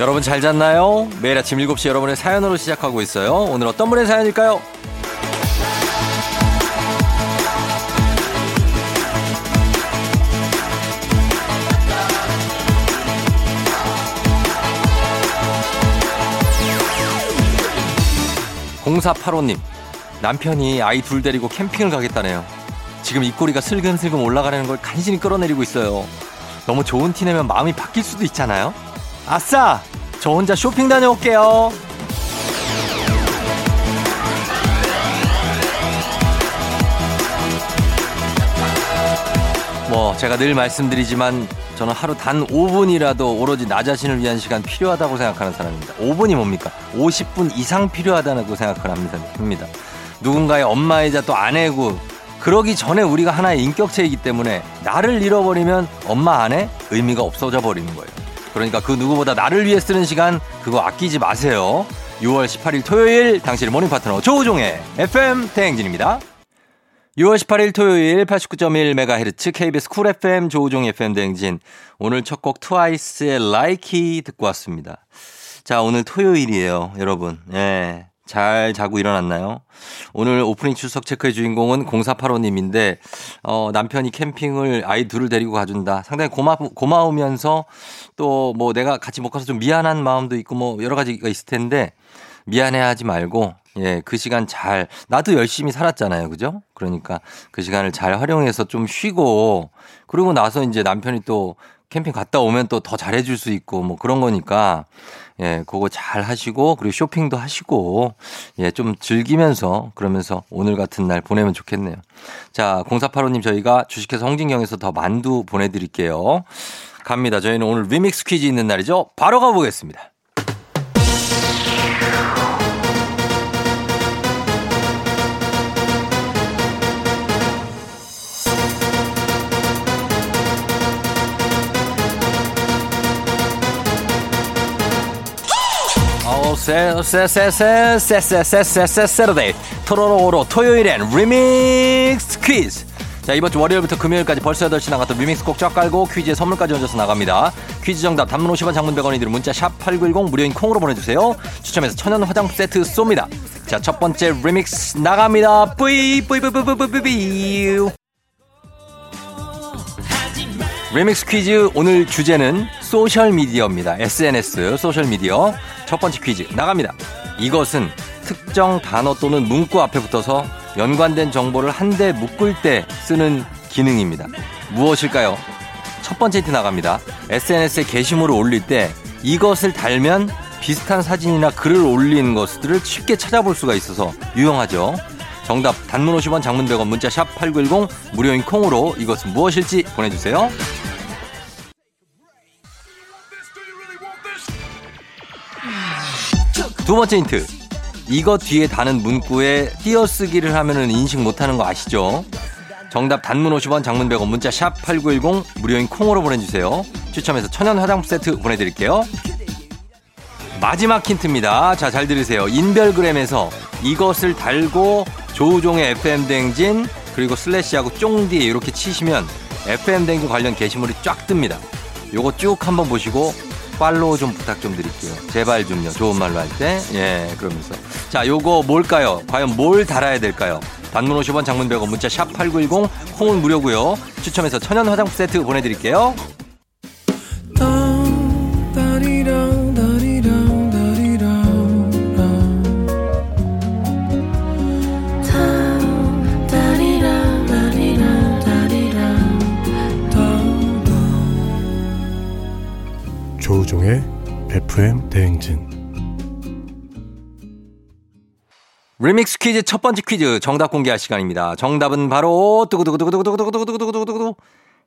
여러분 잘 잤나요? 매일 아침 7시 여러분의 사연으로 시작하고 있어요. 오늘 어떤 분의 사연일까요? 0485님, 남편이 아이 둘 데리고 캠핑을 가겠다네요. 지금 입꼬리가 슬금슬금 올라가는 걸 간신히 끌어내리고 있어요. 너무 좋은 티 내면 마음이 바뀔 수도 있잖아요. 아싸! 저 혼자 쇼핑 다녀올게요. 뭐 제가 늘 말씀드리지만 저는 하루 단 5분이라도 오로지 나 자신을 위한 시간 필요하다고 생각하는 사람입니다. 5분이 뭡니까? 50분 이상 필요하다고 생각을 합니다. 누군가의 엄마이자 또 아내고 그러기 전에 우리가 하나의 인격체이기 때문에 나를 잃어버리면 엄마 안에 의미가 없어져 버리는 거예요. 그러니까 그 누구보다 나를 위해 쓰는 시간 그거 아끼지 마세요. 6월 18일 토요일 당신의 morning 파트너 조우종의 FM 대행진입니다. 6월 18일 토요일 89.1MHz KBS 쿨 FM 조우종 FM 대행진 오늘 첫 곡 트와이스의 Likey 듣고 왔습니다. 자 오늘 토요일이에요 여러분. 예. 잘 자고 일어났나요? 오늘 오프닝 출석 체크의 주인공은 0485님인데, 어, 남편이 캠핑을 아이 둘을 데리고 가준다. 상당히 고마, 고마우면서 또 뭐 내가 같이 못 가서 좀 미안한 마음도 있고 뭐 여러 가지가 있을 텐데, 미안해 하지 말고, 예, 그 시간 잘, 나도 열심히 살았잖아요. 그죠? 그러니까 그 시간을 잘 활용해서 좀 쉬고, 그리고 나서 이제 남편이 또 캠핑 갔다 오면 또 더 잘해줄 수 있고 뭐 그런 거니까 예, 그거 잘 하시고 그리고 쇼핑도 하시고 예, 좀 즐기면서 그러면서 오늘 같은 날 보내면 좋겠네요. 자, 0485님 저희가 주식회사 홍진경에서 더 만두 보내드릴게요. 갑니다. 저희는 오늘 리믹스 퀴즈 있는 날이죠. 바로 가보겠습니다. 세세세세세세세세세세세데이 토로로로 토요일엔 리믹스 퀴즈 자 이번 주 월요일부터 금요일까지 벌써 8시 나갔던 리믹스 곡쫙 깔고 퀴즈에 선물까지 얹어서 나갑니다 퀴즈 정답 단문 50원 장문 100원이 들은 문자 샵 8910 무료인 콩으로 보내주세요 추첨해서 천연 화장품 세트 쏩니다 자 첫 번째 리믹스 나갑니다 뿌이 뿌이 뿌이 뿌이 뿌이 뿌이 리믹스 퀴즈 오늘 주제는 소셜미디어입니다. SNS 소셜미디어 첫 번째 퀴즈 나갑니다. 이것은 특정 단어 또는 문구 앞에 붙어서 연관된 정보를 한데 묶을 때 쓰는 기능입니다. 무엇일까요? 첫 번째 힌트 나갑니다. SNS에 게시물을 올릴 때 이것을 달면 비슷한 사진이나 글을 올린 것들을 쉽게 찾아볼 수가 있어서 유용하죠. 정답 단문 50원 장문 100원 문자 샵 8910 무료인 콩으로 이것은 무엇일지 보내주세요. 두 번째 힌트. 이거 뒤에 다는 문구에 띄어쓰기를 하면은 인식 못하는 거 아시죠? 정답 단문 50원 장문 100원 문자 샵 8910 무료인 콩으로 보내주세요. 추첨해서 천연 화장품 세트 보내드릴게요. 마지막 힌트입니다. 자, 잘 들으세요. 인별그램에서 이것을 달고 조우종의 FM댕진 그리고 슬래시하고 쫑디 이렇게 치시면 FM댕진 관련 게시물이 쫙 뜹니다. 요거 쭉 한번 보시고 팔로우 좀 부탁 좀 드릴게요. 제발 좀요. 좋은 말로 할 때. 예, 그러면서. 자, 요거 뭘까요? 과연 뭘 달아야 될까요? 단문 50원 장문 100원 문자 샵 8910 콩은 무료고요. 추첨해서 천연 화장품 세트 보내드릴게요. 조우종의 FM 대행진 리믹스 퀴즈 첫 번째 퀴즈 정답 공개할 시간입니다. 정답은 바로 두구두구두구두구두구두구두구두구두구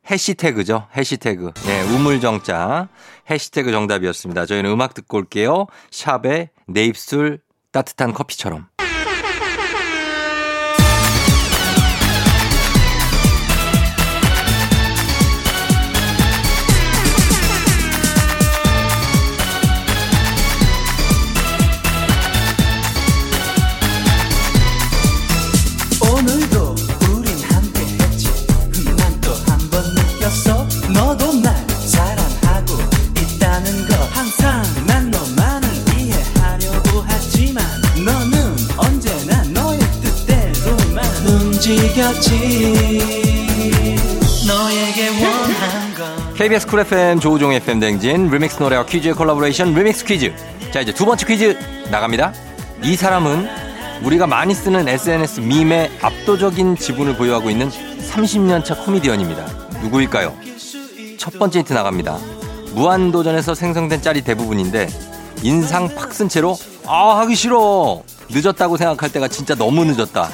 해시태그죠. 해시태그. 예, 우물정자. 해시태그 정답이었습니다. 저희는 음악 듣고 올게요. 샵의 내 입술 따뜻한 커피처럼. KBS 쿨 FM 조우종 FM 댕진 리믹스 노래와 퀴즈의 콜라보레이션 리믹스 퀴즈. 자 이제 두 번째 퀴즈 나갑니다. 이 사람은 우리가 많이 쓰는 SNS 밈의 압도적인 지분을 보유하고 있는 30년차 코미디언입니다. 누구일까요? 첫 번째 힌트 나갑니다. 무한도전에서 생성된 짤이 대부분인데 인상 팍 쓴 채로 아 하기 싫어 늦었다고 생각할 때가 진짜 너무 늦었다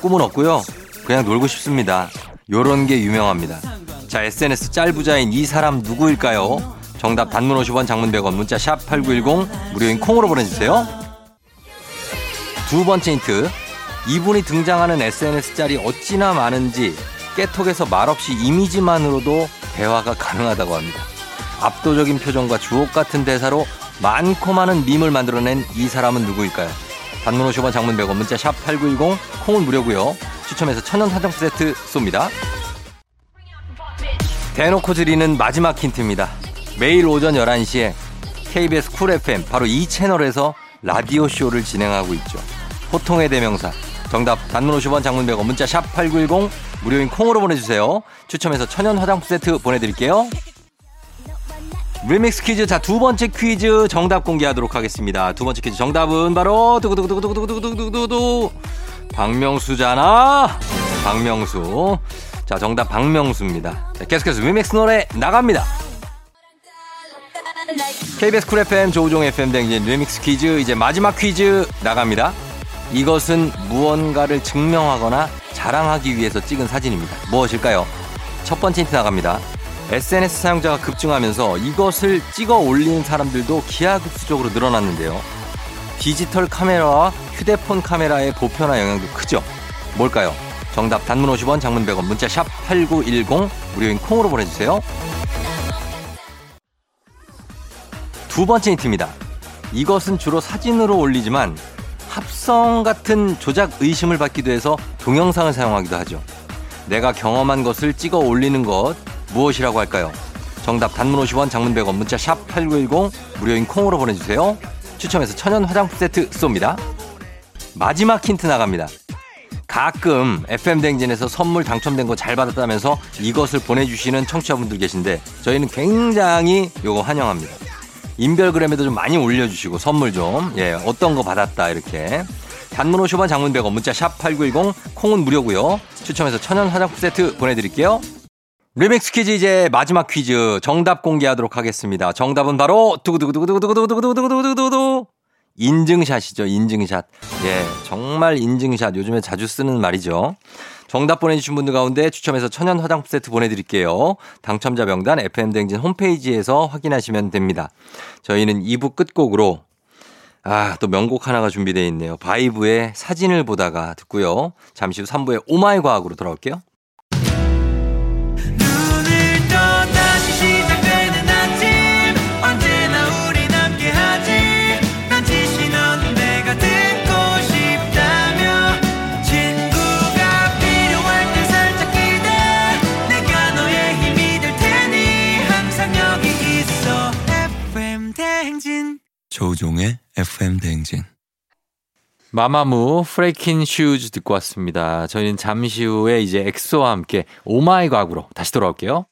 꿈은 없고요 그냥 놀고 싶습니다. 요런 게 유명합니다. 자 SNS 짤 부자인 이 사람 누구일까요? 정답 단문 50원 장문 100원 문자 샵 8910 무료인 콩으로 보내주세요. 두 번째 힌트. 이분이 등장하는 SNS 짤이 어찌나 많은지 깨톡에서 말없이 이미지만으로도 대화가 가능하다고 합니다. 압도적인 표정과 주옥 같은 대사로 많고 많은 밈을 만들어낸 이 사람은 누구일까요? 단문 50원 장문 100원 문자 샵 8910 콩은 무료고요. 추첨해서 천연 화장품 세트 쏩니다. 대놓고 드리는 마지막 힌트입니다. 매일 오전 11시에 KBS 쿨 FM 바로 이 채널에서 라디오 쇼를 진행하고 있죠. 호통의 대명사. 정답 단문 50원 장문 100원 문자 샵 8910 무료인 콩으로 보내주세요. 추첨해서 천연 화장품 세트 보내드릴게요. 리믹스 퀴즈 자 두 번째 퀴즈 정답 공개하도록 하겠습니다. 두 번째 퀴즈 정답은 바로 두구두구두구두구두구두구두구 박명수잖아. 박명수. 자 정답 박명수입니다. 자, 계속해서 리믹스 노래 나갑니다. KBS 쿨 FM 조우종 FM 댕진 리믹스 퀴즈 이제 마지막 퀴즈 나갑니다. 이것은 무언가를 증명하거나 자랑하기 위해서 찍은 사진입니다. 무엇일까요? 첫 번째 힌트 나갑니다. SNS 사용자가 급증하면서 이것을 찍어 올리는 사람들도 기하급수적으로 늘어났는데요. 디지털 카메라와 휴대폰 카메라의 보편화 영향도 크죠. 뭘까요? 정답 단문 50원 장문 100원 문자 샵 8910 무료인 콩으로 보내주세요. 두 번째 힌트입니다. 이것은 주로 사진으로 올리지만 합성 같은 조작 의심을 받기도 해서 동영상을 사용하기도 하죠. 내가 경험한 것을 찍어 올리는 것 무엇이라고 할까요? 정답 단문 50원 장문 100원 문자 샵 8910 무료인 콩으로 보내주세요. 추첨해서 천연 화장품 세트 쏩니다. 마지막 힌트 나갑니다. 가끔 FM 댕진에서 선물 당첨된 거 잘 받았다면서 이것을 보내주시는 청취자분들 계신데 저희는 굉장히 요거 환영합니다. 인별그램에도 좀 많이 올려주시고 선물 좀 예 어떤 거 받았다 이렇게 단문 50원 장문 100원 문자 샵 8910 콩은 무료고요. 추첨해서 천연 화장품 세트 보내드릴게요. 리믹스 퀴즈 이제 마지막 퀴즈 정답 공개하도록 하겠습니다. 정답은 바로 두구두구두구두구두구두구두구두구두구두구 인증샷이죠. 인증샷. 예, 정말 인증샷 요즘에 자주 쓰는 말이죠. 정답 보내주신 분들 가운데 추첨해서 천연 화장품 세트 보내드릴게요. 당첨자 명단 FM대행진 홈페이지에서 확인하시면 됩니다. 저희는 2부 끝곡으로 아, 또 명곡 하나가 준비되어 있네요. 바이브의 사진을 보다가 듣고요. 잠시 후 3부의 오마이 과학으로 돌아올게요. 조우종의 FM 대행진. 마마무 Freakin' Shoes 듣고 왔습니다. 저희는 잠시 후에 이제 엑소와 함께 Oh my 과학으로 다시 돌아올게요.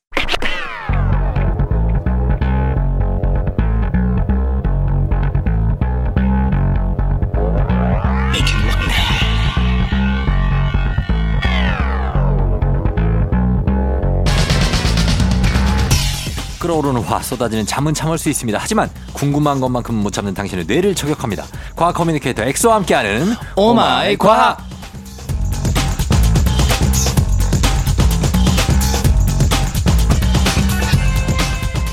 끓어오르는 화 쏟아지는 잠은 참을 수 있습니다. 하지만 궁금한 것만큼은 못 참는 당신의 뇌를 저격합니다. 과학 커뮤니케이터 엑소와 함께하는 Oh my 과학.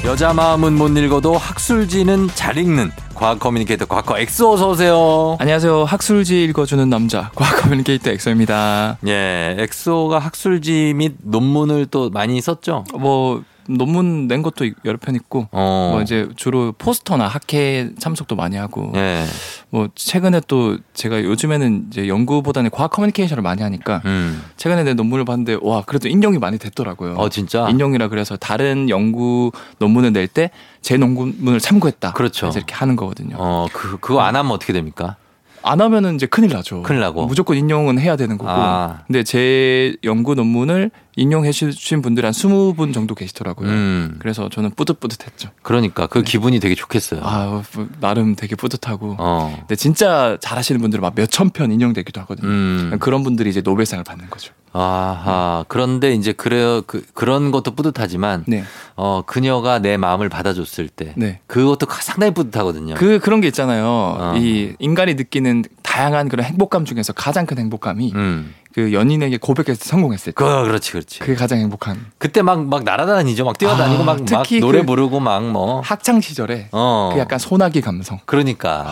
여자 마음은 못 읽어도 학술지는 잘 읽는 과학 커뮤니케이터 과커 엑소 어서 오세요. 안녕하세요. 학술지 읽어주는 남자 과학 커뮤니케이터 엑소입니다. 예, 엑소가 학술지 및 논문을 또 많이 썼죠. 뭐 논문 낸 것도 여러 편 있고 어. 뭐 이제 주로 포스터나 학회 참석도 많이 하고 예. 뭐 최근에 또 제가 요즘에는 이제 연구보다는 과학 커뮤니케이션을 많이 하니까 음. 최근에 내 논문을 봤는데 와 그래도 인용이 많이 됐더라고요. 어 진짜. 인용이라 그래서 다른 연구 논문을 낼 때 제 논문을 참고했다. 그렇죠. 그래서 이렇게 하는 거거든요. 어, 그 그거 안 하면 어떻게 됩니까? 안 하면은 이제 큰일 나죠. 큰일 나고. 무조건 인용은 해야 되는 거고. 아. 근데 제 연구 논문을 인용해 주신 분들이 한 20분 정도 계시더라고요. 음. 그래서 저는 뿌듯뿌듯했죠. 그러니까 그 기분이 되게 좋겠어요. 아, 뭐, 나름 되게 뿌듯하고. 어. 근데 진짜 잘하시는 분들은 막 몇천 편 인용되기도 하거든요. 음. 그런 분들이 이제 노벨상을 받는 거죠. 아하. 그런데 이제 그래 그 그런 것도 뿌듯하지만 네. 어 그녀가 내 마음을 받아줬을 때 네. 그것도 가- 상당히 뿌듯하거든요. 그 그런 게 있잖아요. 어. 이 인간이 느끼는 다양한 그런 행복감 중에서 가장 큰 행복감이 음. 그 연인에게 고백해서 성공했을 때. 그 그렇지 그렇지. 그게 가장 행복한. 그때 막 막 날아다니죠. 막 뛰어다니고 아, 막, 막 특히 노래 그 부르고 막 뭐. 학창 시절에 어. 그 약간 소나기 감성. 그러니까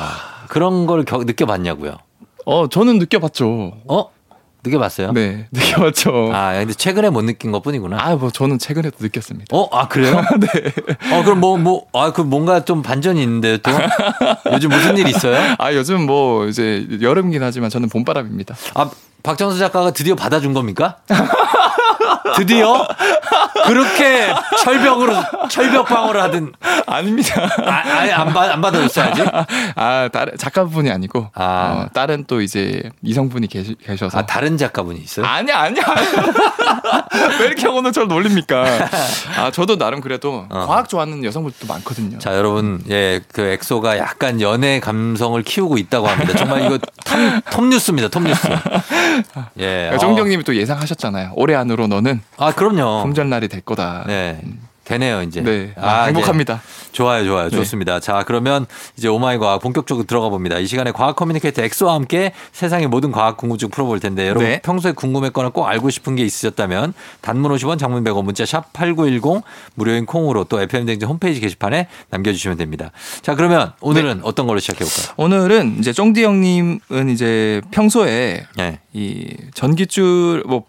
그런 걸 겨- 느껴봤냐고요. 어, 저는 느껴봤죠. 어? 느껴봤어요? 네, 느껴봤죠. 아, 아 근데 최근에 못 느낀 것 뿐이구나. 뭐 저는 최근에도 느꼈습니다. 어, 아 그래요? 네. 어 그럼 뭐 뭐 아 그 뭔가 좀 반전이 있는데 또 요즘 무슨 일 있어요? 아, 요즘 뭐 이제 여름이긴 하지만 저는 봄바람입니다. 아 박정수 작가가 드디어 받아준 겁니까? 드디어 그렇게 철벽으로 철벽 방어를 하든 아닙니다. 아, 아예 안, 받, 안 받아줬어야지. 아, 다른 작가분이 아니고 아. 어, 다른 또 이제 이성분이 계시, 계셔서 아 다른 작가분이 있어요? 아니야, 아니야. 왜 이렇게 오늘 저를 놀립니까? 아, 저도 나름 그래도 어. 과학 좋아하는 여성분들도 많거든요. 자 여러분 예그 엑소가 약간 연애 감성을 키우고 있다고 합니다. 정말 이거 톱, 톱뉴스입니다. 톱뉴스. 예. 어. 정경님이 또 예상하셨잖아요. 올해 안으로 너는 아 그럼요. 품절 날이 될 거다. 네. 되네요, 이제. 네, 아, 이제 행복합니다. 좋아요, 좋아요. 네. 좋습니다. 자, 그러면 이제 Oh my 과학 본격적으로 들어가 봅니다. 이 시간에 과학 커뮤니케이터 엑소와 함께 세상의 모든 과학 궁금증 풀어볼 텐데 여러분 네. 평소에 궁금했거나 꼭 알고 싶은 게 있으셨다면 단문 50원, 장문 100원, 문자 샵 8910 무료인 콩으로 또 FM대행진 홈페이지 게시판에 남겨 주시면 됩니다. 자, 그러면 오늘은 어떤 걸로 시작해 볼까요? 오늘은 이제 쫑디 형님은 이제 평소에 네. 이 전기줄 뭐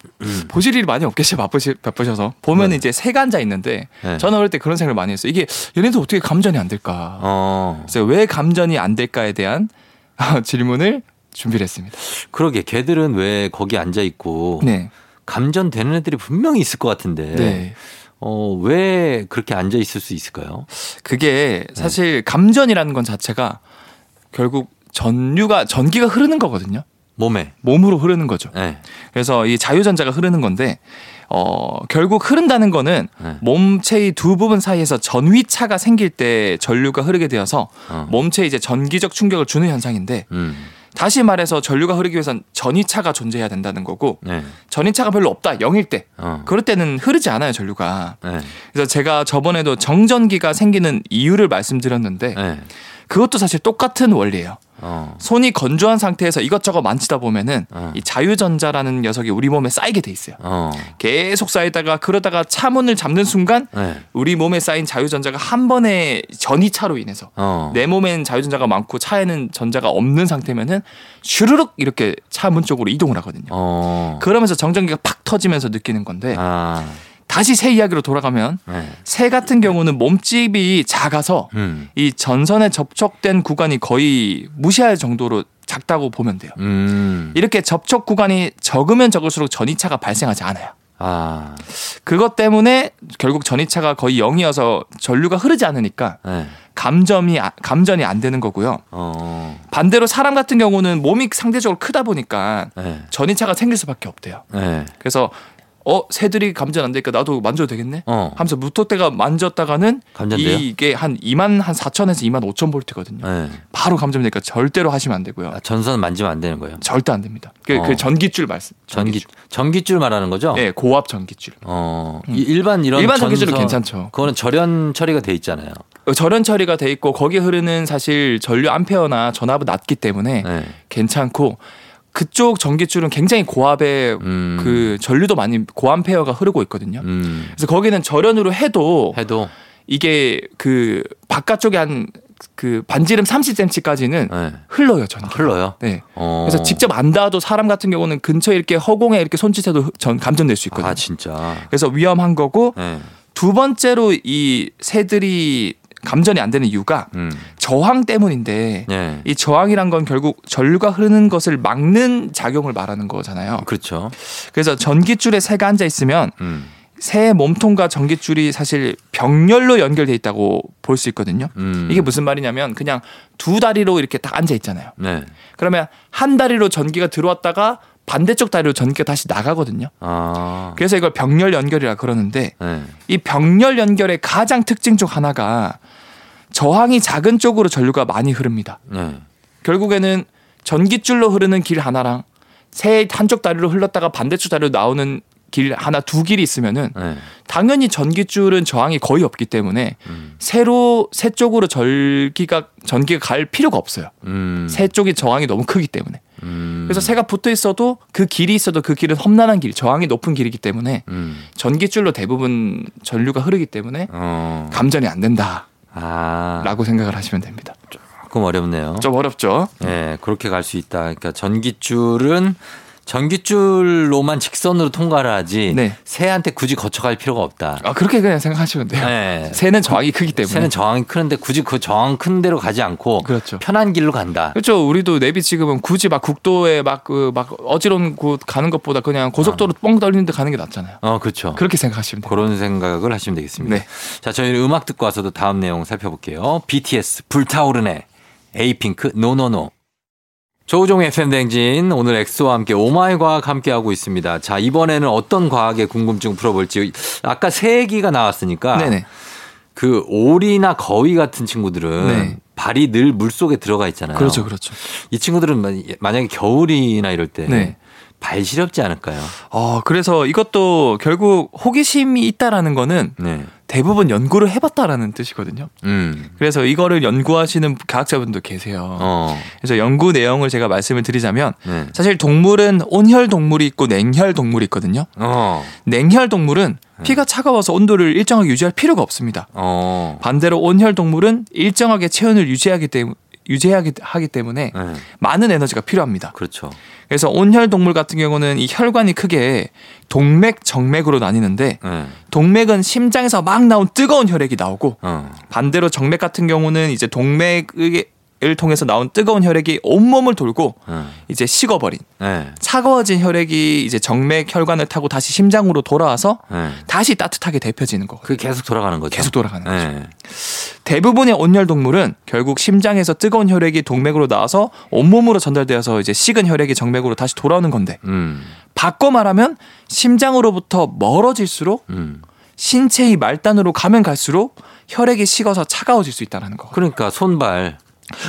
보실 일이 많이 없겠지 바쁘시, 바쁘셔서 보면 네. 이제 앉아 있는데 네. 저는 어릴 때 그런 생각을 많이 했어요. 이게 얘네들 어떻게 감전이 안 될까? 어. 그래서 왜 감전이 안 될까에 대한 질문을 준비를 했습니다. 그러게 걔들은 왜 거기 앉아 있고 네. 감전되는 애들이 분명히 있을 것 같은데 네. 어, 왜 그렇게 앉아 있을 수 있을까요? 그게 네. 사실 감전이라는 건 자체가 결국 전류가 전기가 흐르는 거거든요. 몸에. 몸으로 흐르는 거죠. 네. 그래서 이 자유전자가 흐르는 건데 어 결국 흐른다는 거는 네. 몸체의 두 부분 사이에서 전위차가 생길 때 전류가 흐르게 되어서 어. 몸체에 이제 전기적 충격을 주는 현상인데 음. 다시 말해서 전류가 흐르기 위해선 전위차가 존재해야 된다는 거고 네. 전위차가 별로 없다 0일 때 어. 그럴 때는 흐르지 않아요 전류가 네. 그래서 제가 저번에도 정전기가 생기는 이유를 말씀드렸는데 네. 그것도 사실 똑같은 원리예요. 어. 손이 건조한 상태에서 이것저것 만지다 보면은 어. 이 자유전자라는 녀석이 우리 몸에 쌓이게 돼 있어요. 어. 계속 쌓이다가 그러다가 차문을 잡는 순간 네. 우리 몸에 쌓인 자유전자가 한 번에 전이차로 인해서 어. 내 몸엔 자유전자가 많고 차에는 전자가 없는 상태면은 슈르륵 이렇게 차문 쪽으로 이동을 하거든요. 어. 그러면서 정전기가 팍 터지면서 느끼는 건데 아. 다시 새 이야기로 돌아가면 네. 새 같은 경우는 몸집이 작아서 음. 이 전선에 접촉된 구간이 거의 무시할 정도로 작다고 보면 돼요. 음. 이렇게 접촉 구간이 적으면 적을수록 전이차가 발생하지 않아요. 아. 그것 때문에 결국 전이차가 거의 0이어서 전류가 흐르지 않으니까 네. 감점이 아- 감전이 안 되는 거고요. 어. 반대로 사람 같은 경우는 몸이 상대적으로 크다 보니까 네. 전이차가 생길 수밖에 없대요. 네. 그래서 어 새들이 감전 안 되니까 나도 만져도 되겠네. 어. 하면서 무토대가 만졌다가는 감전돼요? 이게 한 2만 한 4천에서 2만 5천 볼트거든요. 네. 바로 감점되니까 절대로 하시면 안 되고요. 아, 전선 만지면 안 되는 거예요. 절대 안 됩니다. 그, 어. 그 전기줄 말씀. 전기 전기줄 말하는 거죠? 네, 고압 전기줄. 어. 이- 일반 이런 일반 전기줄은 괜찮죠. 그거는 절연 처리가 돼 있잖아요. 어, 절연 처리가 돼 있고 거기에 흐르는 사실 전류 암페어나 전압은 낮기 때문에 네. 괜찮고 그쪽 전기줄은 굉장히 고압의 음. 그 전류도 많이 고암페어가 흐르고 있거든요. 음. 그래서 거기는 절연으로 해도 해도 이게 그 바깥쪽에 한 그 반지름 30cm까지는 네. 흘러요 전기. 흘러요. 네. 어. 그래서 직접 안 닿아도 사람 같은 경우는 근처에 이렇게 허공에 이렇게 손짓해도 전 감전될 수 있거든요. 아 진짜. 그래서 위험한 거고 네. 두 번째로 이 새들이 감전이 안 되는 이유가 음. 저항 때문인데 네. 이 저항이란 건 결국 전류가 흐르는 것을 막는 작용을 말하는 거잖아요. 그렇죠. 그래서 전기줄에 새가 앉아 있으면 음. 새 몸통과 전기줄이 사실 병렬로 연결돼 있다고 볼 수 있거든요. 음. 이게 무슨 말이냐면 그냥 두 다리로 이렇게 딱 앉아 있잖아요. 네. 그러면 한 다리로 전기가 들어왔다가 반대쪽 다리로 전기가 다시 나가거든요. 아. 그래서 이걸 병렬 연결이라 그러는데 네. 이 병렬 연결의 가장 특징 중 하나가 저항이 작은 쪽으로 전류가 많이 흐릅니다. 네. 결국에는 전기줄로 흐르는 길 하나랑 새 한쪽 다리로 흘렀다가 반대쪽 다리로 나오는 길 하나 두 길이 있으면은 네. 당연히 전기줄은 저항이 거의 없기 때문에 음. 새로 새 쪽으로 전기가 전기가 갈 필요가 없어요. 음. 새 쪽이 저항이 너무 크기 때문에. 음. 그래서 새가 붙어 있어도 그 길이 있어도 그 길은 험난한 길, 저항이 높은 길이기 때문에 음. 전기줄로 대부분 전류가 흐르기 때문에 어. 감전이 안 된다라고 아. 생각을 하시면 됩니다. 조금 어렵네요. 좀 어렵죠? 예, 그렇게 갈 수 있다. 그러니까 전기줄은 전기줄로만 직선으로 통과를 하지 네. 새한테 굳이 거쳐갈 필요가 없다. 아 그렇게 그냥 생각하시면 돼요. 네. 새는 저항이 크기 때문에. 새는 저항이 크는데 굳이 그 저항 큰 데로 가지 않고 그렇죠. 편한 길로 간다. 그렇죠. 우리도 내비 지금은 굳이 막 국도에 막그막 어지러운 곳 가는 것보다 그냥 고속도로 뻥 떨리는 데 가는 게 낫잖아요. 어, 그렇죠. 그렇게 생각하시면 돼요. 그런 생각을 하시면 되겠습니다. 네. 자, 저희는 음악 듣고 와서도 다음 내용 살펴볼게요. BTS 불타오르네. 에이핑크 No No No. 조우종의 FM대행진 오늘 엑소와 함께 Oh my 과학 함께 하고 있습니다. 자 이번에는 어떤 과학의 궁금증 풀어볼지 아까 새 얘기가 나왔으니까 네네. 그 오리나 거위 같은 친구들은 네. 발이 늘 물 속에 들어가 있잖아요. 그렇죠, 그렇죠. 이 친구들은 만- 만약에 겨울이나 이럴 때 네. 발 시렵지 않을까요? 어 그래서 이것도 결국 호기심이 있다라는 거는 네. 대부분 연구를 해봤다라는 뜻이거든요. 음. 그래서 이거를 연구하시는 과학자분도 계세요. 어. 그래서 연구 내용을 제가 말씀을 드리자면 네. 사실 동물은 온혈 동물이 있고 냉혈 동물이 있거든요. 어. 냉혈 동물은 피가 차가워서 온도를 일정하게 유지할 필요가 없습니다. 어. 반대로 온혈 동물은 일정하게 체온을 유지하기 때문에 유지하기 하기 때문에 네. 많은 에너지가 필요합니다. 그렇죠. 그래서 온혈 동물 같은 경우는 이 혈관이 크게 동맥, 정맥으로 나뉘는데 네. 동맥은 심장에서 막 나온 뜨거운 혈액이 나오고 어. 반대로 정맥 같은 경우는 이제 동맥 을 통해서 나온 뜨거운 혈액이 온몸을 돌고 네. 이제 식어버린 네. 차가워진 혈액이 이제 정맥 혈관을 타고 다시 심장으로 돌아와서 네. 다시 따뜻하게 데펴지는 거거든요. 그게 계속 돌아가는 거죠. 계속 돌아가는 거죠. 네. 대부분의 온혈 동물은 결국 심장에서 뜨거운 혈액이 동맥으로 나와서 온몸으로 전달되어서 이제 식은 혈액이 정맥으로 다시 돌아오는 건데 음. 바꿔 말하면 심장으로부터 멀어질수록 음. 신체의 말단으로 가면 갈수록 혈액이 식어서 차가워질 수 있다는 거. 그러니까 손발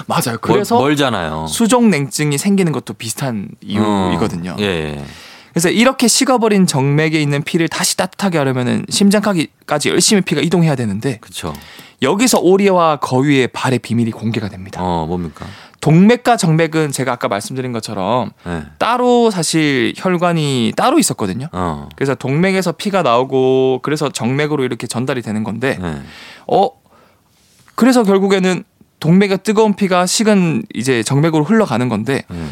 맞아요. 그래서 멀, 멀잖아요. 수족 냉증이 생기는 것도 비슷한 이유이거든요. 어. 예, 예. 그래서 이렇게 식어버린 정맥에 있는 피를 다시 따뜻하게 하려면은 심장까지 열심히 피가 이동해야 되는데 그렇죠. 여기서 오리와 거위의 발의 비밀이 공개가 됩니다. 어, 뭡니까? 동맥과 정맥은 제가 아까 말씀드린 것처럼 네. 따로 사실 혈관이 따로 있었거든요. 어. 그래서 동맥에서 피가 나오고 그래서 정맥으로 이렇게 전달이 되는 건데 네. 어 그래서 결국에는 동맥의 뜨거운 피가 식은 이제 정맥으로 흘러가는 건데 네.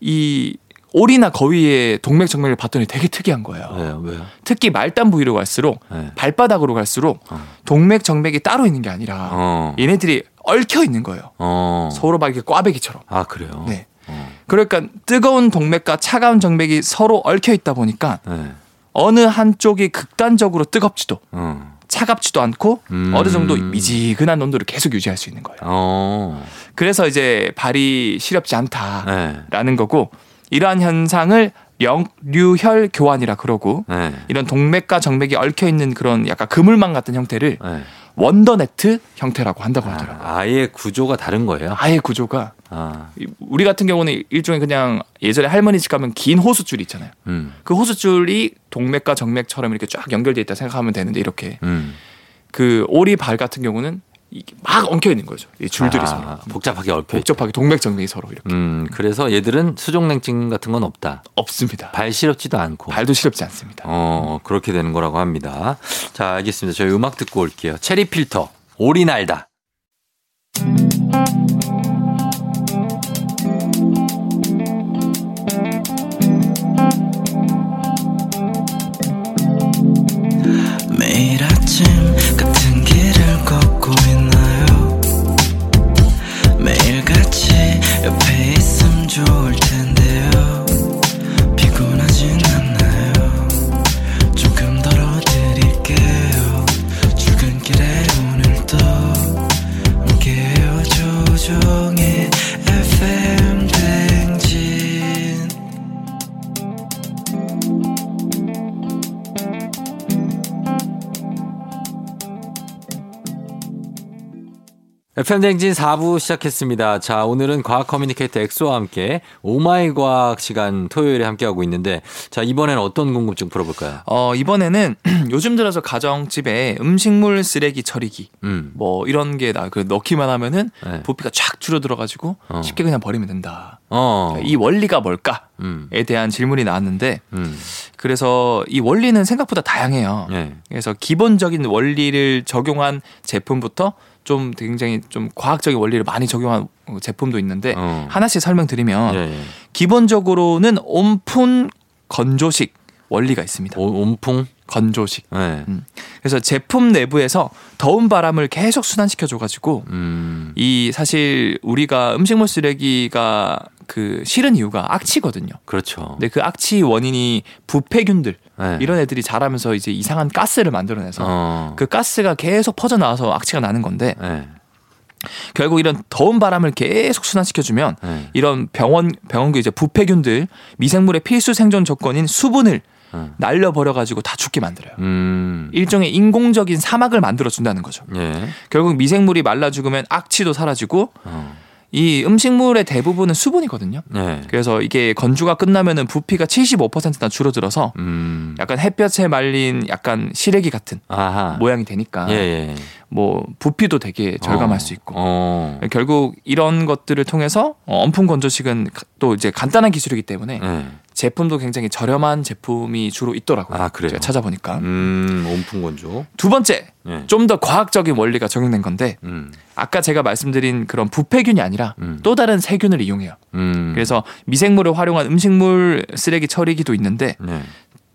이 오리나 거위의 동맥 정맥을 봤더니 되게 특이한 거예요. 왜요? 왜요? 특히 말단 부위로 갈수록 네. 발바닥으로 갈수록 어. 동맥 정맥이 따로 있는 게 아니라 어. 얘네들이 얽혀 있는 거예요. 어. 서로 막 이렇게 꽈배기처럼. 아, 그래요? 네. 어. 그러니까 뜨거운 동맥과 차가운 정맥이 서로 얽혀 있다 보니까 네. 어느 한쪽이 극단적으로 뜨겁지도 어. 차갑지도 않고 음. 어느 정도 미지근한 온도를 계속 유지할 수 있는 거예요. 어. 그래서 이제 발이 시렵지 않다라는 네. 거고 이러한 현상을 역류혈 교환이라 그러고 네. 이런 동맥과 정맥이 얽혀 있는 그런 약간 그물망 같은 형태를 네. 원더네트 형태라고 한다고 하더라고요. 아, 아예 구조가 다른 거예요? 아예 구조가 아. 이- 우리 같은 경우는 일종의 그냥 예전에 할머니 집 가면 긴 호수줄 있잖아요. 음. 그 호수줄이 동맥과 정맥처럼 이렇게 쫙 연결돼 있다 생각하면 되는데 이렇게 음. 그 오리 발 같은 경우는 막 엉켜 있는 거죠. 이 줄들이 아, 서로 복잡하게 얽혀 있 복잡하게 동맥 정맥이 서로 이렇게 음, 그래서 얘들은 수족냉증 같은 건 없다. 없습니다. 발 시렵지도 않고. 발도 시렵지 않습니다. 어, 그렇게 되는 거라고 합니다. 자, 알겠습니다. 저희 음악 듣고 올게요. 체리 필터, 오리 날다. FM대행진 4부 시작했습니다. 자, 오늘은 과학 커뮤니케이터 엑소와 함께 Oh my 과학 시간 토요일에 함께하고 있는데, 자, 이번에는 어떤 궁금증 풀어볼까요? 어, 이번에는 요즘 들어서 가정집에 음식물 쓰레기 처리기 음. 뭐 이런 게 나 그 넣기만 하면은 네. 부피가 쫙 줄어들어 가지고 어. 쉽게 그냥 버리면 된다. 어. 이 원리가 뭘까에 음. 대한 질문이 나왔는데 음. 그래서 이 원리는 생각보다 다양해요. 예. 그래서 기본적인 원리를 적용한 제품부터 좀 굉장히 좀 과학적인 원리를 많이 적용한 제품도 있는데 어. 하나씩 설명드리면 예, 예. 기본적으로는 온풍 건조식 원리가 있습니다. 오- 온풍? 건조식. 예. 음. 그래서 제품 내부에서 더운 바람을 계속 순환시켜 줘가지고 음. 이 사실 우리가 음식물 쓰레기가 그 싫은 이유가 악취거든요. 그렇죠. 근데 그 악취 원인이 부패균들 예. 이런 애들이 자라면서 이제 이상한 가스를 만들어내서 어. 그 가스가 계속 퍼져 나와서 악취가 나는 건데 예. 결국 이런 더운 바람을 계속 순환시켜 주면 예. 이런 병원 병원그 이제 부패균들 미생물의 필수 생존 조건인 수분을 어. 날려버려 가지고 다 죽게 만들어요. 음. 일종의 인공적인 사막을 만들어 준다는 거죠. 예. 결국 미생물이 말라 죽으면 악취도 사라지고 어. 이 음식물의 대부분은 수분이거든요. 예. 그래서 이게 건조가 끝나면은 부피가 75%나 줄어들어서 음. 약간 햇볕에 말린 약간 시래기 같은 아하. 모양이 되니까 예, 예. 뭐 부피도 되게 절감할 어. 수 있고 어. 결국 이런 것들을 통해서 어, 엄풍 건조식은 가- 또 이제 간단한 기술이기 때문에 예. 제품도 굉장히 저렴한 제품이 주로 있더라고요. 아, 그래요? 제가 찾아보니까 음, 온풍 건조. 두 번째 예. 좀더 과학적인 원리가 적용된 건데 음. 아까 제가 말씀드린 그런 부패균이 아니라 음. 또 다른 세균을 이용해요. 음. 그래서 미생물을 활용한 음식물 쓰레기 처리기도 있는데 네.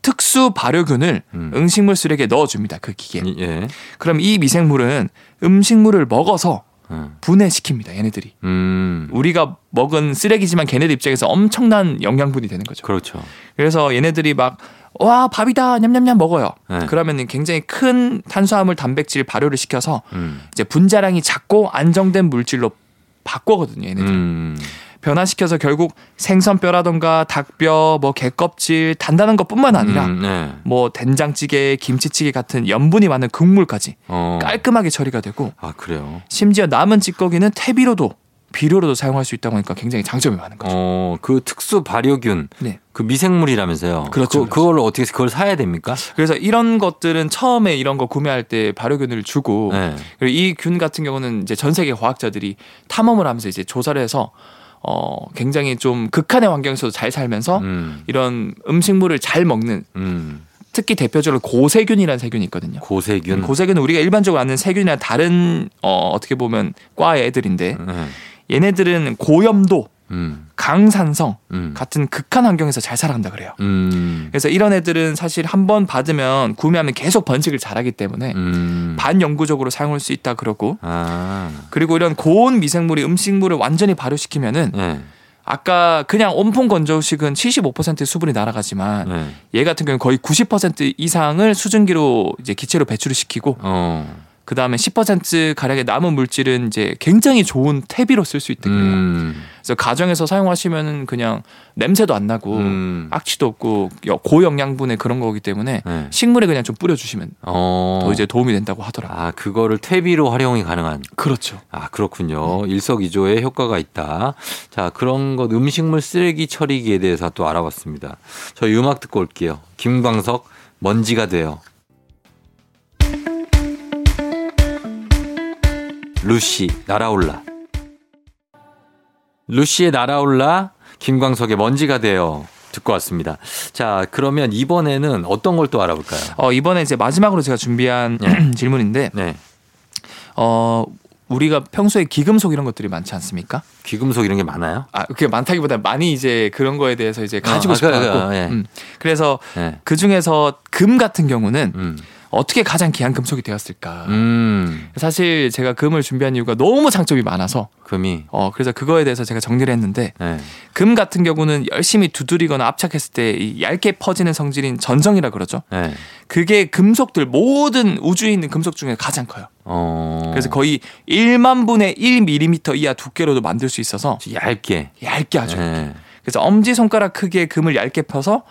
특수 발효균을 음. 음식물 쓰레기에 넣어줍니다. 그 기계에. 이- 예. 그럼 이 미생물은 음식물을 먹어서 음. 분해시킵니다. 얘네들이. 음. 우리가 먹은 쓰레기지만 걔네들 입장에서 엄청난 영양분이 되는 거죠. 그렇죠. 그래서 얘네들이 막 와 밥이다 냠냠냠 먹어요. 네. 그러면 굉장히 큰 탄수화물, 단백질 발효를 시켜서 음. 이제 분자량이 작고 안정된 물질로 바꿔거든요. 얘네들. 음. 변화시켜서 결국 생선뼈라던가 닭뼈, 뭐 개껍질 단단한 것뿐만 아니라 음, 네. 뭐 된장찌개, 김치찌개 같은 염분이 많은 국물까지 어. 깔끔하게 처리가 되고 아, 그래요. 심지어 남은 찌꺼기는 퇴비로도 비료로도 사용할 수 있다고 하니까 굉장히 장점이 많은 거죠. 어, 그 특수 발효균. 네. 그 미생물이라면서요. 그렇죠, 그, 그렇죠. 그걸 어떻게 그걸 사야 됩니까? 그래서 이런 것들은 처음에 이런 거 구매할 때 발효균을 주고 네. 그리고 이 균 같은 경우는 이제 전 세계 과학자들이 탐험을 하면서 이제 조사를 해서 어 굉장히 좀 극한의 환경에서도 잘 살면서 음. 이런 음식물을 잘 먹는 음. 특히 대표적으로 고세균이라는 세균이 있거든요. 고세균. 고세균은 우리가 일반적으로 아는 세균이나 다른 어 어떻게 보면 과의 애들인데 네. 얘네들은 고염도, 음. 강산성 음. 같은 극한 환경에서 잘 살아간다 그래요. 음. 그래서 이런 애들은 사실 한 번 받으면 구매하면 계속 번식을 잘하기 때문에 음. 반영구적으로 사용할 수 있다 그러고 아. 그리고 이런 고온 미생물이 음식물을 완전히 발효시키면은 네. 아까 그냥 온풍 건조식은 75% 수분이 날아가지만 네. 얘 같은 경우는 거의 90% 이상을 수증기로 이제 기체로 배출을 시키고 어. 그 다음에 10% 가량의 남은 물질은 이제 굉장히 좋은 퇴비로 쓸 수 있대 그래요. 음. 그래서 가정에서 사용하시면은 그냥 냄새도 안 나고 음. 악취도 없고 고영양분의 그런 거기 때문에 네. 식물에 그냥 좀 뿌려주시면 어. 더 이제 도움이 된다고 하더라고요. 아, 그거를 퇴비로 활용이 가능한. 그렇죠. 아, 그렇군요. 일석이조의 효과가 있다. 자, 그런 것 음식물 쓰레기 처리기에 대해서 또 알아봤습니다. 저희 음악 듣고 올게요. 김광석 먼지가 돼요. 루시 날아올라. 루시의 날아올라 김광석의 먼지가 돼요. 듣고 왔습니다. 자, 그러면 이번에는 어떤 걸 또 알아볼까요? 어, 이번에 이제 마지막으로 제가 준비한 네. 질문인데, 네. 어, 우리가 평소에 기금속 이런 것들이 많지 않습니까? 귀금속 이런 게 많아요? 아, 그게 많다기보다 많이 이제 그런 거에 대해서 이제 가지고 아, 싶어 그, 그, 갖고. 예. 음. 그래서 네. 그 중에서 금 같은 경우는 음. 어떻게 가장 귀한 금속이 되었을까? 음. 사실 제가 금을 준비한 이유가 너무 장점이 많아서 금이. 어 그래서 그거에 대해서 제가 정리를 했는데 네. 금 같은 경우는 열심히 두드리거나 압착했을 때이 얇게 퍼지는 성질인 전정이라 그러죠. 네. 그게 금속들 모든 우주에 있는 금속 중에 가장 커요. 어. 그래서 거의 1만 분의 1mm 이하 두께로도 만들 수 있어서 얇게. 얇게 하죠. 네. 그래서 엄지 손가락 크기의 금을 얇게 펴서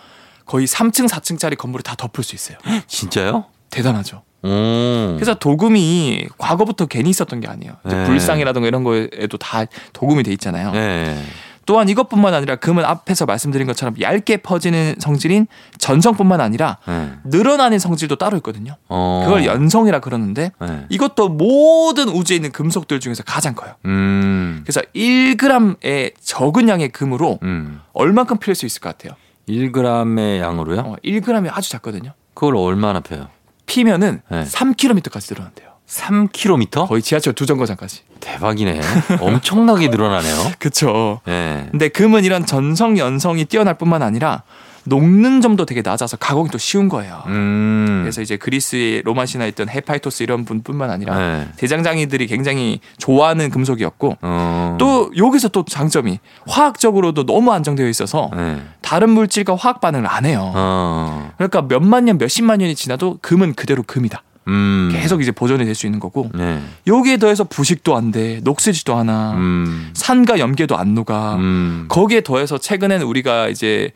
거의 3층, 4층짜리 건물을 다 덮을 수 있어요. 진짜요? 대단하죠. 오. 그래서 도금이 과거부터 괜히 있었던 게 아니에요. 네. 불상이라든가 이런 거에도 다 도금이 돼 있잖아요. 네. 또한 이것뿐만 아니라 금은 앞에서 말씀드린 것처럼 얇게 퍼지는 성질인 전성뿐만 아니라 네. 늘어나는 성질도 따로 있거든요. 어. 그걸 연성이라 그러는데 네. 이것도 모든 우주에 있는 금속들 중에서 가장 커요. 음. 그래서 1g의 적은 양의 금으로 음. 얼만큼 필수 있을 것 같아요? 1g의 양으로요? 어, 1g이 아주 작거든요. 그걸 얼마나 펴요? 피면은 네. 3km까지 늘어난대요. 3km? 거의 지하철 두 정거장까지. 대박이네. 엄청나게 늘어나네요. 그쵸. 네. 근데 금은 이런 전성 연성이 뛰어날 뿐만 아니라 녹는 점도 되게 낮아서 가공이 또 쉬운 거예요. 음. 그래서 이제 그리스의 로마 신화에 있던 헤파이토스 이런 분뿐만 아니라 네. 대장장이들이 굉장히 좋아하는 금속이었고 어. 또 여기서 또 장점이 화학적으로도 너무 안정되어 있어서 네. 다른 물질과 화학 반응을 안 해요. 어. 그러니까 몇만 년, 몇십만 년이 지나도 금은 그대로 금이다. 음. 계속 이제 보존이 될 수 있는 거고 네. 여기에 더해서 부식도 안 돼, 녹슬지도 않아, 음. 산과 염계도 안 녹아. 음. 거기에 더해서 최근에는 우리가 이제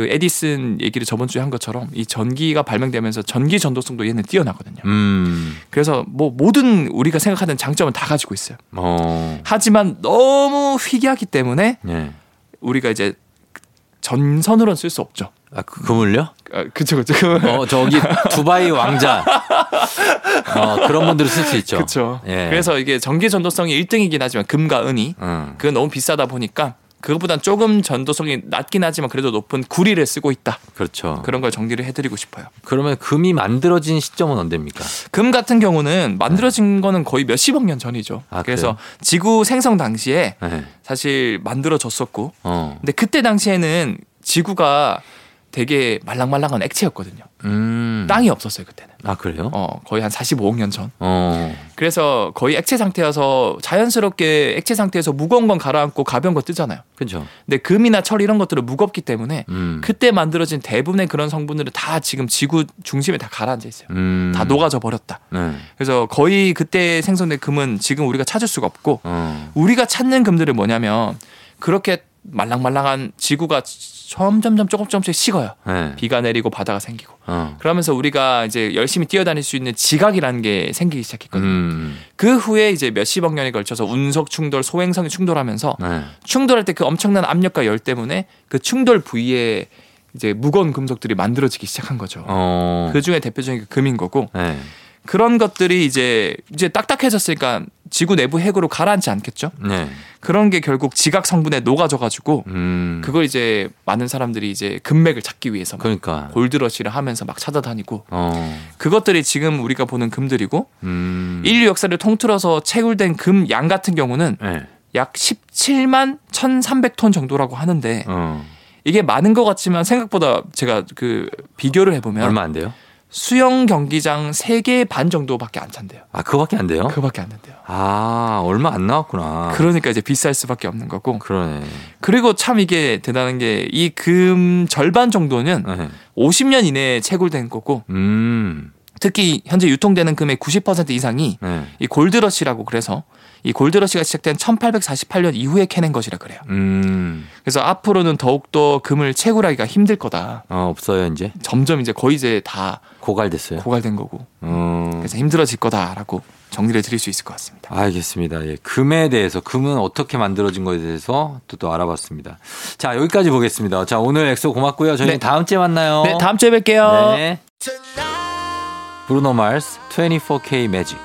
그 에디슨 얘기를 저번 주에 한 것처럼 이 전기가 발명되면서 전기 전도성도 얘는 뛰어나거든요. 음. 그래서 뭐 모든 우리가 생각하는 장점은 다 가지고 있어요. 어. 하지만 너무 희귀하기 때문에 네. 우리가 이제 전선으로는 쓸 수 없죠. 아, 그, 그물요? 아, 그쵸, 그쵸. 어, 저기 두바이 왕자. 어, 그런 분들은 쓸수 있죠. 그쵸. 예. 그래서 이게 전기 전도성이 1등이긴 하지만 금과 은이 음. 그건 너무 비싸다 보니까 그것보단 조금 전도성이 낮긴 하지만 그래도 높은 구리를 쓰고 있다. 그렇죠. 그런 걸 정리를 해드리고 싶어요. 그러면 금이 만들어진 시점은 언제입니까? 금 같은 경우는 만들어진 거는 거의 몇십억 년 전이죠. 아, 그래서 지구 생성 당시에 네. 사실 만들어졌었고, 어. 근데 그때 당시에는 지구가 되게 말랑말랑한 액체였거든요. 음. 땅이 없었어요 그때는. 아, 그래요? 어 거의 한 45억 년 전. 어. 그래서 거의 액체 상태여서 자연스럽게 액체 상태에서 무거운 건 가라앉고 가벼운 거 뜨잖아요. 그죠. 근데 금이나 철 이런 것들은 무겁기 때문에 음. 그때 만들어진 대부분의 그런 성분들은 다 지금 지구 중심에 다 가라앉아 있어요. 음. 다 녹아져 버렸다. 네. 그래서 거의 그때 생성된 금은 지금 우리가 찾을 수가 없고 어. 우리가 찾는 금들은 뭐냐면 그렇게 말랑말랑한 지구가 점점점 조금 조금씩 식어요. 네. 비가 내리고 바다가 생기고. 어. 그러면서 우리가 이제 열심히 뛰어다닐 수 있는 지각이라는 게 생기기 시작했거든요. 음. 그 후에 이제 몇십억 년에 걸쳐서 운석 충돌, 소행성이 충돌하면서 네. 충돌할 때 그 엄청난 압력과 열 때문에 그 충돌 부위에 이제 무거운 금속들이 만들어지기 시작한 거죠. 어. 그 중에 대표적인 게 금인 거고 네. 그런 것들이 이제 이제 딱딱해졌으니까 지구 내부 핵으로 가라앉지 않겠죠? 네. 그런 게 결국 지각 성분에 녹아져 가지고 음. 그걸 이제 많은 사람들이 이제 금맥을 찾기 위해서 막 그러니까. 골드러시를 하면서 막 찾아다니고 어. 그것들이 지금 우리가 보는 금들이고 음. 인류 역사를 통틀어서 채굴된 금 양 같은 경우는 네. 약 17만 1,300톤 정도라고 하는데 어. 이게 많은 것 같지만 생각보다 제가 그 비교를 해보면 얼마 안 돼요? 수영 경기장 3개 반 정도밖에 안 찬대요. 아, 그거밖에 안 돼요? 그밖에 안 된대요. 아, 얼마 안 나왔구나. 그러니까 이제 비쌀 수밖에 없는 거고. 그러네. 그리고 참 이게 대단한 게 이 금 절반 정도는 네. 50년 이내에 채굴된 거고 음. 특히 현재 유통되는 금의 90% 이상이 네. 이 골드러시라고 그래서 이 골드러시가 시작된 1848년 이후에 캐낸 것이라 그래요. 음. 그래서 앞으로는 더욱더 금을 채굴하기가 힘들 거다. 어, 없어요, 이제. 점점 이제 거의 이제 다 고갈됐어요. 고갈된 거고 어. 그래서 힘들어질 거다라고 정리를 드릴 수 있을 것 같습니다. 알겠습니다. 예. 금에 대해서, 금은 어떻게 만들어진 거에 대해서 또, 또 알아봤습니다. 자, 여기까지 보겠습니다. 자, 오늘 엑소 고맙고요. 저희는 네. 다음 주에 만나요. 네, 다음 주에 뵐게요. 네. 브루노 마스 24K Magic.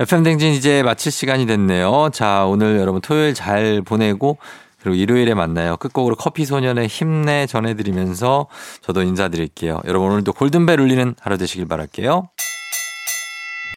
FM 대행진 이제 마칠 시간이 됐네요. 자, 오늘 여러분 토요일 잘 보내고 그리고 일요일에 만나요. 끝곡으로 커피 소년의 힘내 전해드리면서 저도 인사드릴게요. 여러분 오늘도 골든벨 울리는 하루 되시길 바랄게요.